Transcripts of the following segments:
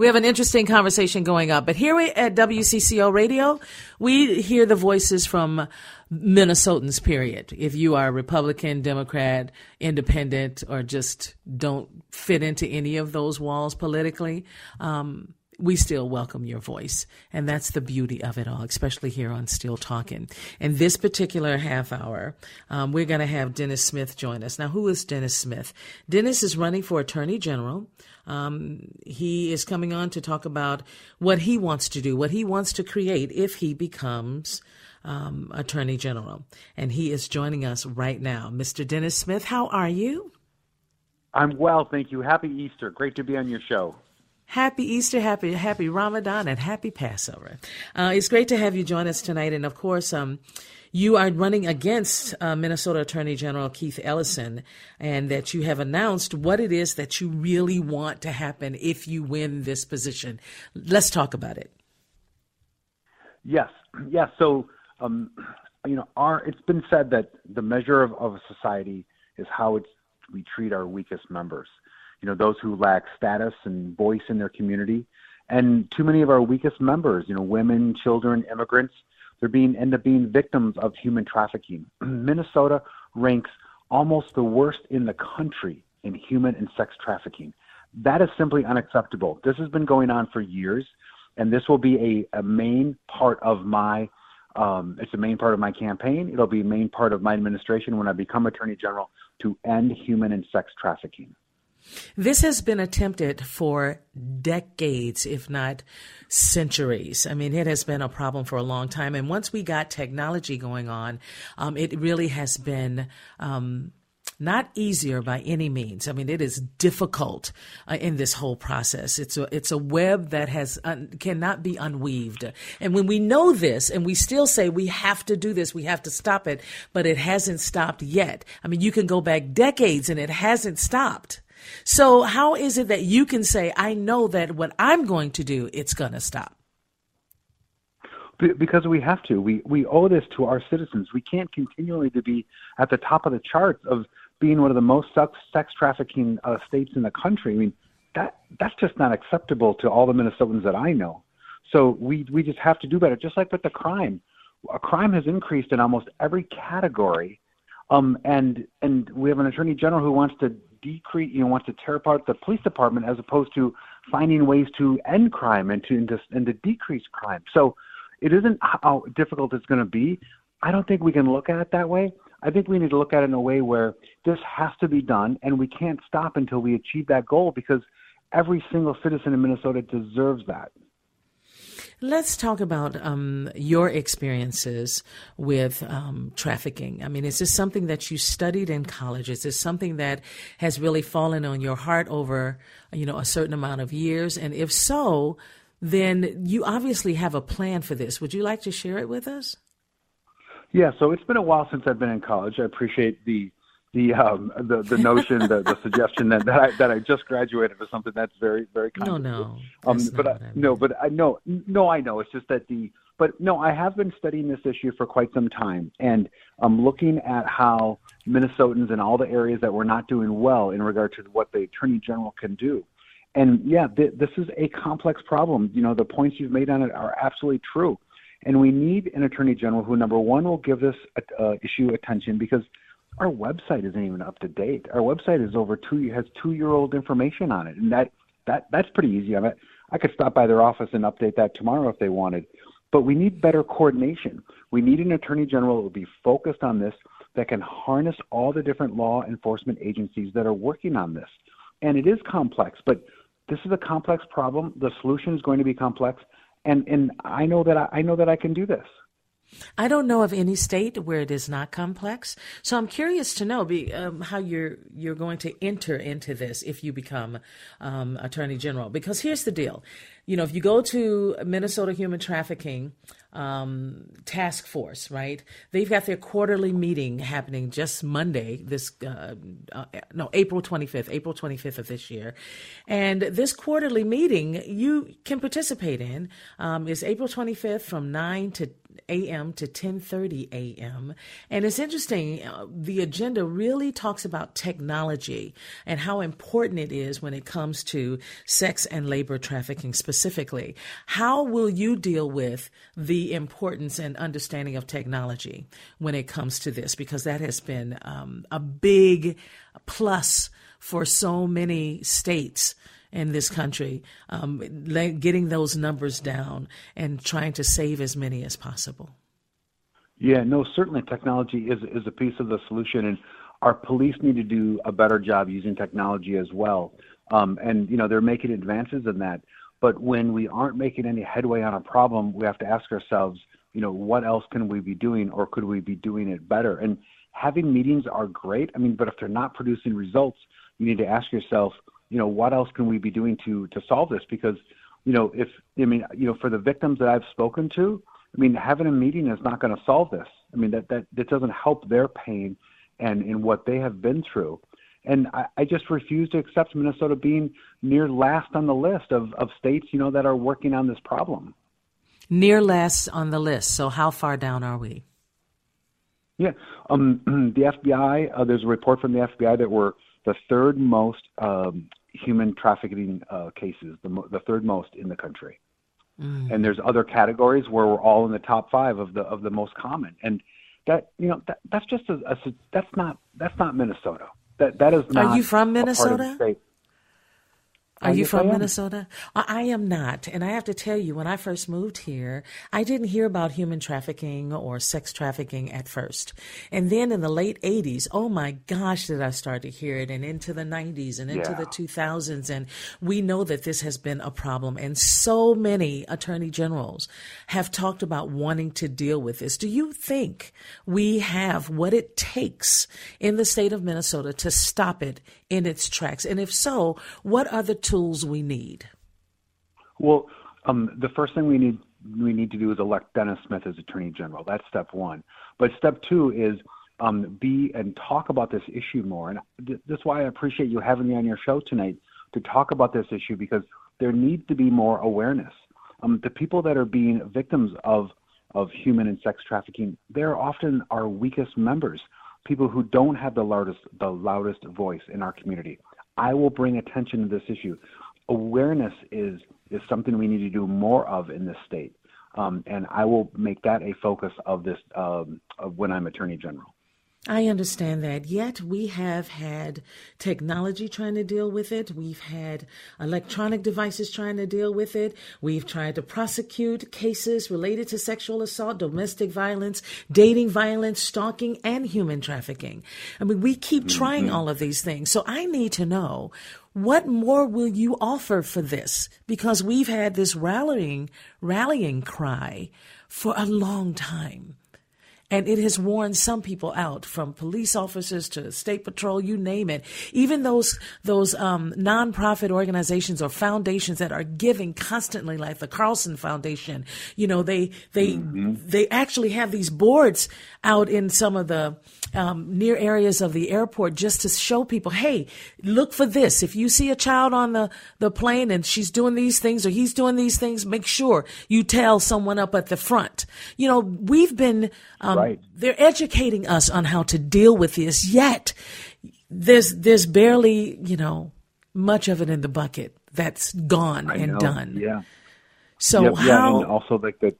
We have an interesting conversation going up, but here at WCCO Radio, we hear the voices from Minnesotans, period. If you are Republican, Democrat, Independent, or just don't fit into any of those walls politically, um, we still welcome your voice. And that's the beauty of it all, especially here on Still Talking. In this particular half hour, um, we're going to have Dennis Smith join us. Now, who is Dennis Smith? Dennis is running for Attorney General. Um, he is coming on to talk about what he wants to do, what he wants to create if he becomes um, Attorney General. And he is joining us right now. Mr. Dennis Smith, how are you? I'm well, thank you. Happy Easter. Great to be on your show. Happy Easter, happy happy Ramadan, and happy Passover. Uh, it's great to have you join us tonight, and of course, um, you are running against uh, Minnesota Attorney General Keith Ellison, and that you have announced what it is that you really want to happen if you win this position. Let's talk about it. Yes, yes. So, um, you know, our it's been said that the measure of, of a society is how we treat our weakest members you know, those who lack status and voice in their community. And too many of our weakest members, you know, women, children, immigrants, they're being end up being victims of human trafficking. Minnesota ranks almost the worst in the country in human and sex trafficking. That is simply unacceptable. This has been going on for years, and this will be a, a main part of my um, it's a main part of my campaign. It'll be a main part of my administration when I become Attorney General to end human and sex trafficking. This has been attempted for decades, if not centuries. I mean, it has been a problem for a long time. And once we got technology going on, um, it really has been. Um, not easier by any means. I mean, it is difficult uh, in this whole process. It's a it's a web that has un, cannot be unweaved. And when we know this, and we still say we have to do this, we have to stop it, but it hasn't stopped yet. I mean, you can go back decades, and it hasn't stopped. So how is it that you can say, I know that what I'm going to do, it's going to stop? Because we have to. We we owe this to our citizens. We can't continually to be at the top of the charts of being one of the most sex, trafficking uh, states in the country. I mean, that that's just not acceptable to all the Minnesotans that I know. So we we just have to do better. Just like with the crime, a crime has increased in almost every category, um, and and we have an attorney general who wants to decrease, you know, wants to tear apart the police department as opposed to finding ways to end crime and to and to, and to decrease crime. So it isn't how difficult it's going to be. I don't think we can look at it that way. I think we need to look at it in a way where this has to be done, and we can't stop until we achieve that goal because every single citizen in Minnesota deserves that. Let's talk about um, your experiences with um, trafficking. I mean, is this something that you studied in college? Is this something that has really fallen on your heart over, you know, a certain amount of years? And if so, then you obviously have a plan for this. Would you like to share it with us? Yeah, so it's been a while since I've been in college. I appreciate the the um the the notion the, the suggestion that that I that I just graduated is something that's very very kind no no um but I, I mean. no but I no no I know it's just that the but no I have been studying this issue for quite some time and I'm looking at how Minnesotans in all the areas that we're not doing well in regard to what the attorney general can do. And yeah th- this is a complex problem. You know the points you've made on it are absolutely true. And we need an attorney general who number one will give this uh, issue attention because our website isn't even up to date. Our website is over two has two year old information on it, and that that that's pretty easy. I mean, I could stop by their office and update that tomorrow if they wanted. But we need better coordination. We need an attorney general that will be focused on this, that can harness all the different law enforcement agencies that are working on this. And it is complex, but this is a complex problem. The solution is going to be complex, and and I know that I, I know that I can do this. I don't know of any state where it is not complex. So I'm curious to know be, um, how you're you're going to enter into this if you become um, Attorney General. Because here's the deal, you know, if you go to Minnesota Human Trafficking um, Task Force, right? They've got their quarterly meeting happening just Monday. This uh, uh, no April 25th, April 25th of this year, and this quarterly meeting you can participate in um, is April 25th from nine to a.m. to 10:30 a.m. And it's interesting. Uh, the agenda really talks about technology and how important it is when it comes to sex and labor trafficking specifically. Specifically, how will you deal with the importance and understanding of technology when it comes to this? Because that has been um, a big plus for so many states in this country, um, getting those numbers down and trying to save as many as possible. Yeah, no, certainly technology is is a piece of the solution, and our police need to do a better job using technology as well. Um, and you know they're making advances in that. But when we aren't making any headway on a problem, we have to ask ourselves, you know, what else can we be doing, or could we be doing it better? And having meetings are great. I mean, but if they're not producing results, you need to ask yourself, you know, what else can we be doing to to solve this? Because, you know, if I mean, you know, for the victims that I've spoken to, I mean, having a meeting is not going to solve this. I mean, that that that doesn't help their pain and in what they have been through. And I, I just refuse to accept Minnesota being near last on the list of, of states, you know, that are working on this problem. Near last on the list. So how far down are we? Yeah, um, the FBI. Uh, there's a report from the FBI that we're the third most um, human trafficking uh, cases, the, mo- the third most in the country. Mm. And there's other categories where we're all in the top five of the of the most common. And that you know that that's just a, a that's not that's not Minnesota. That that is not. Are you from Minnesota? Are you from Minnesota? I am not. And I have to tell you, when I first moved here, I didn't hear about human trafficking or sex trafficking at first. And then in the late 80s, oh my gosh, did I start to hear it and into the 90s and into yeah. the 2000s. And we know that this has been a problem. And so many attorney generals have talked about wanting to deal with this. Do you think we have what it takes in the state of Minnesota to stop it in its tracks? And if so, what are the tools we need? Well, um, the first thing we need we need to do is elect Dennis Smith as Attorney General. That's step one. But step two is um, be and talk about this issue more. And th- that's why I appreciate you having me on your show tonight to talk about this issue because there needs to be more awareness. Um, the people that are being victims of of human and sex trafficking, they're often our weakest members, people who don't have the loudest the loudest voice in our community. I will bring attention to this issue. Awareness is is something we need to do more of in this state, um, and I will make that a focus of this um, of when I'm Attorney General. I understand that. Yet we have had technology trying to deal with it. We've had electronic devices trying to deal with it. We've tried to prosecute cases related to sexual assault, domestic violence, dating violence, stalking, and human trafficking. I mean, we keep trying mm-hmm. all of these things. So I need to know what more will you offer for this? Because we've had this rallying, rallying cry for a long time. And it has worn some people out, from police officers to state patrol, you name it. Even those those um, nonprofit organizations or foundations that are giving constantly, like the Carlson Foundation, you know, they they mm-hmm. they actually have these boards out in some of the um, near areas of the airport just to show people, hey, look for this. If you see a child on the the plane and she's doing these things or he's doing these things, make sure you tell someone up at the front. You know, we've been um, right. They're educating us on how to deal with this, yet there's there's barely you know much of it in the bucket that's gone I and know. done. Yeah. So yep, how? Yeah, and also like the.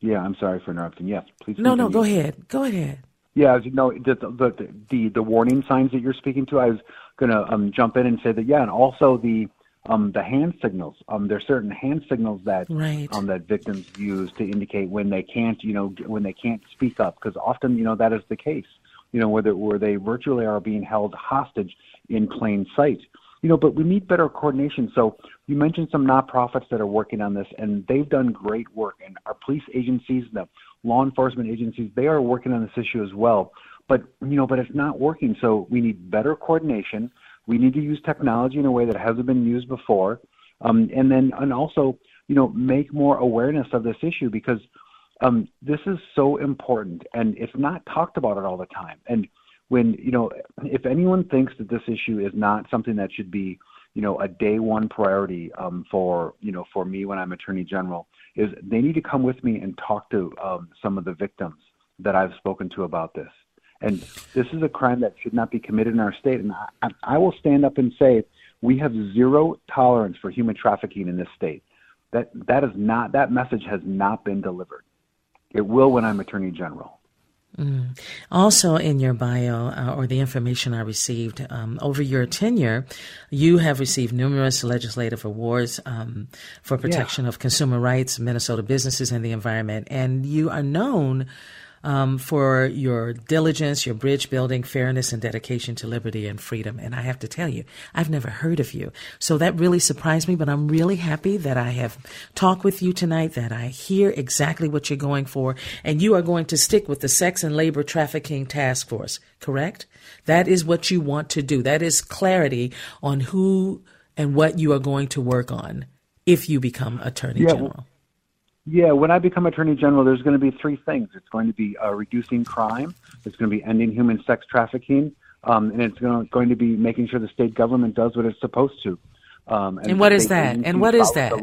Yeah, I'm sorry for interrupting. Yes, please. No, continue. no, go ahead. Go ahead. Yeah, as you know, the the, the the warning signs that you're speaking to, I was going to um, jump in and say that yeah, and also the um, the hand signals. Um, there are certain hand signals that right. um, that victims use to indicate when they can't, you know, when they can't speak up, because often, you know, that is the case. You know, where they, where they virtually are being held hostage in plain sight. You know, but we need better coordination. So you mentioned some nonprofits that are working on this, and they've done great work. And our police agencies, the law enforcement agencies, they are working on this issue as well. But you know, but it's not working. So we need better coordination we need to use technology in a way that hasn't been used before, um, and then and also you know make more awareness of this issue because um, this is so important and it's not talked about it all the time. And when you know if anyone thinks that this issue is not something that should be you know a day one priority um, for you know for me when I'm Attorney General is they need to come with me and talk to um, some of the victims that I've spoken to about this. And this is a crime that should not be committed in our state. And I, I will stand up and say we have zero tolerance for human trafficking in this state. That that is not that message has not been delivered. It will when I'm Attorney General. Mm. Also, in your bio uh, or the information I received um, over your tenure, you have received numerous legislative awards um, for protection yeah. of consumer rights, Minnesota businesses, and the environment, and you are known um, for your diligence, your bridge building, fairness, and dedication to liberty and freedom. And I have to tell you, I've never heard of you. So that really surprised me, but I'm really happy that I have talked with you tonight, that I hear exactly what you're going for, and you are going to stick with the Sex and Labor Trafficking Task Force, correct? That is what you want to do. That is clarity on who and what you are going to work on if you become Attorney yeah, General. Yeah, when I become Attorney General, there's going to be three things. It's going to be uh, reducing crime. It's going to be ending human sex trafficking, um, and it's going to, going to be making sure the state government does what it's supposed to. Um, and, and what is that? And what is that?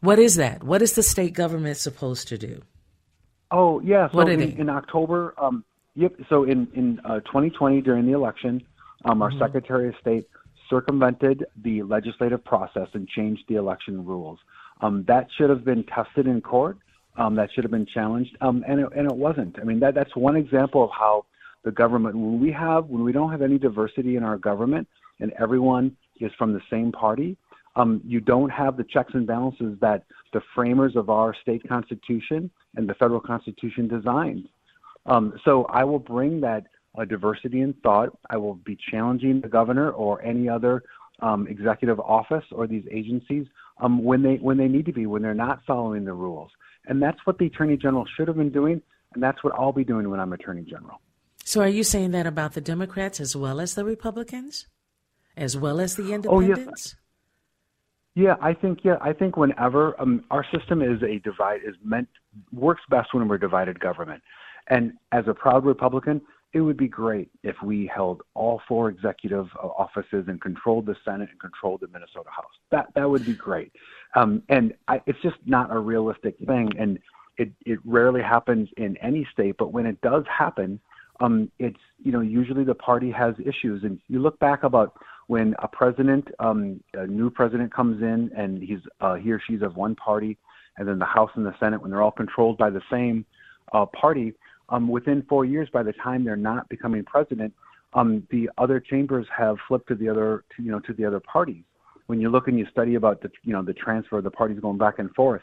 What is that? What is the state government supposed to do? Oh yeah, so in, in, October, um, yep. So in in uh, 2020 during the election, um, our mm-hmm. Secretary of State circumvented the legislative process and changed the election rules. Um, that should have been tested in court. Um, that should have been challenged, um, and it, and it wasn't. I mean, that that's one example of how the government, when we have, when we don't have any diversity in our government, and everyone is from the same party, um, you don't have the checks and balances that the framers of our state constitution and the federal constitution designed. Um, so I will bring that uh, diversity in thought. I will be challenging the governor or any other um, executive office or these agencies um, when they when they need to be when they're not following the rules. And that's what the attorney general should have been doing, and that's what I'll be doing when I'm attorney general. So, are you saying that about the Democrats as well as the Republicans, as well as the Independents? Oh, yeah. yeah, I think yeah, I think whenever um, our system is a divide is meant works best when we're divided government. And as a proud Republican, it would be great if we held all four executive uh, offices and controlled the Senate and controlled the Minnesota House. That that would be great. Um, and I, it's just not a realistic thing, and it it rarely happens in any state. But when it does happen, um, it's you know usually the party has issues. And you look back about when a president, um, a new president comes in, and he's uh, he or she's of one party, and then the House and the Senate when they're all controlled by the same uh, party um, within four years, by the time they're not becoming president, um, the other chambers have flipped to the other, to, you know, to the other parties. When you look and you study about the, you know, the transfer of the parties going back and forth,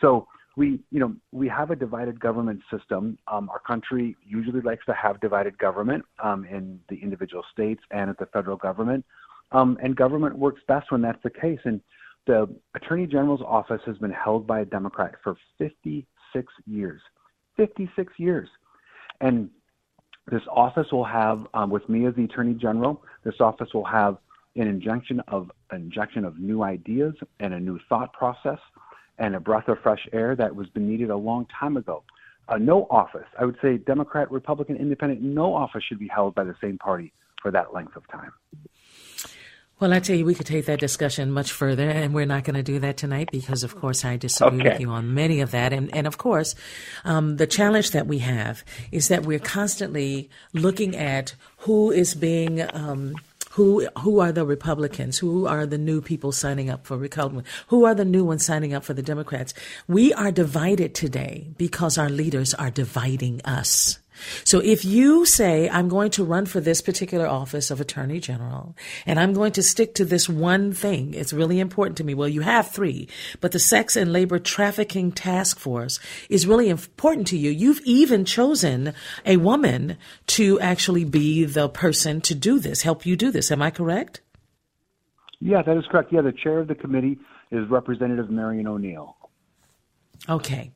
so we, you know, we have a divided government system. Um, our country usually likes to have divided government um, in the individual states and at the federal government, um, and government works best when that's the case. And the Attorney General's office has been held by a Democrat for 56 years. 56 years. And this office will have, um, with me as the Attorney General, this office will have an injection of an injection of new ideas and a new thought process and a breath of fresh air that was been needed a long time ago. Uh, no office, I would say Democrat, Republican, Independent, no office should be held by the same party for that length of time. Well, I tell you, we could take that discussion much further, and we're not going to do that tonight because, of course, I disagree okay. with you on many of that. And, and of course, um, the challenge that we have is that we're constantly looking at who is being. Um, who who are the Republicans? Who are the new people signing up for Republican? Who are the new ones signing up for the Democrats? We are divided today because our leaders are dividing us. So if you say, I'm going to run for this particular office of attorney general and I'm going to stick to this one thing, it's really important to me. Well, you have three, but the sex and labor trafficking task force is really important to you. You've even chosen a woman to actually be the person to do this, help you do this. Am I correct? Yeah, that is correct. Yeah, the chair of the committee is Representative Marion O'Neill. Okay.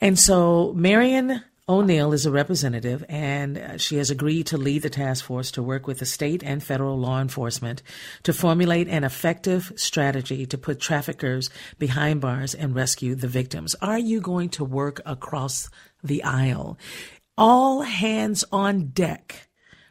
And so Marion O'Neill is a representative, and uh, she has agreed to lead the task force to work with the state and federal law enforcement to formulate an effective strategy to put traffickers behind bars and rescue the victims. Are you going to work across the aisle? All hands on deck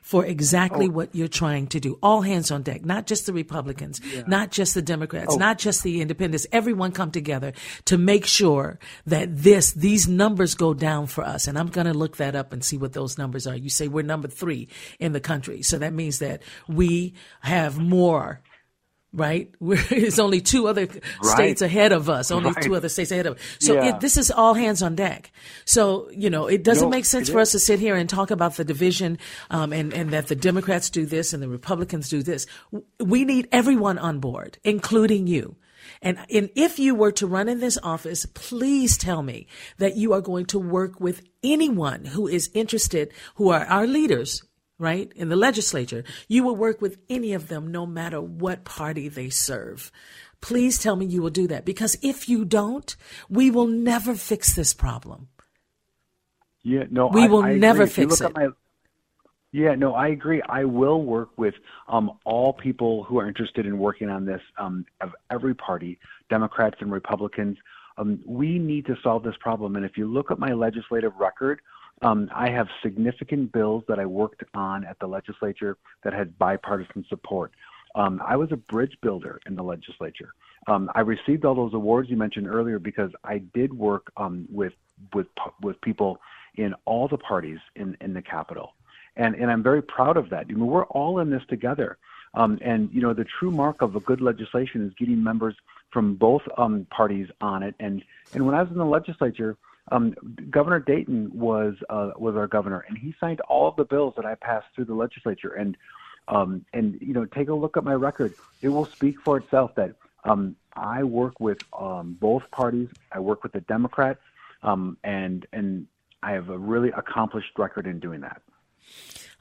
for exactly oh. what you're trying to do. All hands on deck, not just the Republicans, yeah. not just the Democrats, oh. not just the independents. Everyone come together to make sure that this, these numbers go down for us. And I'm going to look that up and see what those numbers are. You say we're number three in the country. So that means that we have more right? There's only two other right. states ahead of us, only right. two other states ahead of us. So yeah. it, this is all hands on deck. So, you know, it doesn't no, make sense for is. us to sit here and talk about the division um, and, and that the Democrats do this and the Republicans do this. We need everyone on board, including you. And, and if you were to run in this office, please tell me that you are going to work with anyone who is interested, who are our leaders, right, in the legislature, you will work with any of them no matter what party they serve. Please tell me you will do that because if you don't, we will never fix this problem. Yeah, no, we I, will I never fix it. My, yeah, no, I agree. I will work with um, all people who are interested in working on this um, of every party, Democrats and Republicans. Um, we need to solve this problem. And if you look at my legislative record, um, I have significant bills that I worked on at the legislature that had bipartisan support. Um, I was a bridge builder in the legislature. Um, I received all those awards you mentioned earlier because I did work um, with with with people in all the parties in in the Capitol, and and I'm very proud of that. I mean, we're all in this together. Um, and you know, the true mark of a good legislation is getting members from both um, parties on it. And and when I was in the legislature, um, governor Dayton was uh, was our governor, and he signed all of the bills that I passed through the legislature. And um, and you know, take a look at my record; it will speak for itself. That um, I work with um, both parties. I work with the Democrats, um, and and I have a really accomplished record in doing that.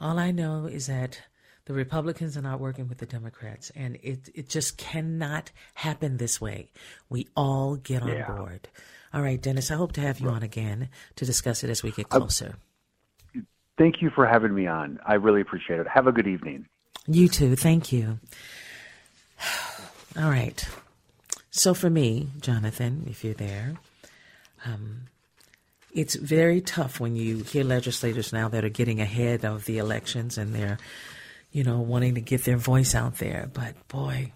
All I know is that the Republicans are not working with the Democrats, and it it just cannot happen this way. We all get on yeah. board. All right, Dennis, I hope to have you on again to discuss it as we get closer. Uh, thank you for having me on. I really appreciate it. Have a good evening. You too. Thank you. All right. So for me, Jonathan, if you're there, um, it's very tough when you hear legislators now that are getting ahead of the elections and they're, you know, wanting to get their voice out there. But boy,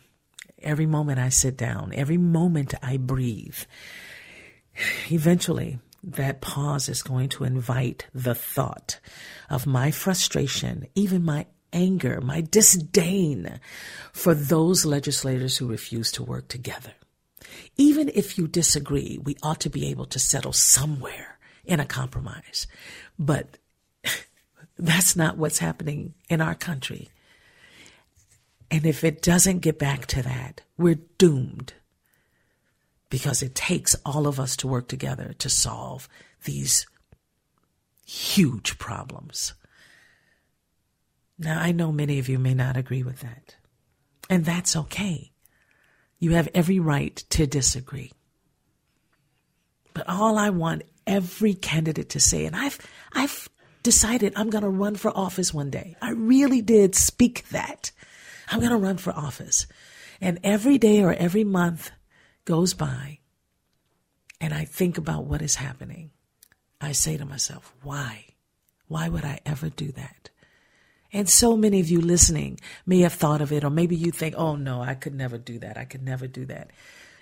every moment I sit down, every moment I breathe, Eventually, that pause is going to invite the thought of my frustration, even my anger, my disdain for those legislators who refuse to work together. Even if you disagree, we ought to be able to settle somewhere in a compromise. But that's not what's happening in our country. And if it doesn't get back to that, we're doomed because it takes all of us to work together to solve these huge problems. Now, I know many of you may not agree with that, and that's okay. You have every right to disagree. But all I want every candidate to say, and I've, I've decided I'm going to run for office one day. I really did speak that. I'm going to run for office. And every day or every month, goes by and I think about what is happening, I say to myself, why? Why would I ever do that? And so many of you listening may have thought of it, or maybe you think, oh no, I could never do that. I could never do that.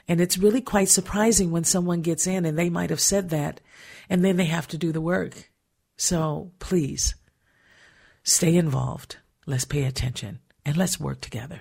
And it's really quite surprising when someone gets in and they might have said that, and then they have to do the work. So please stay involved. Let's pay attention and let's work together.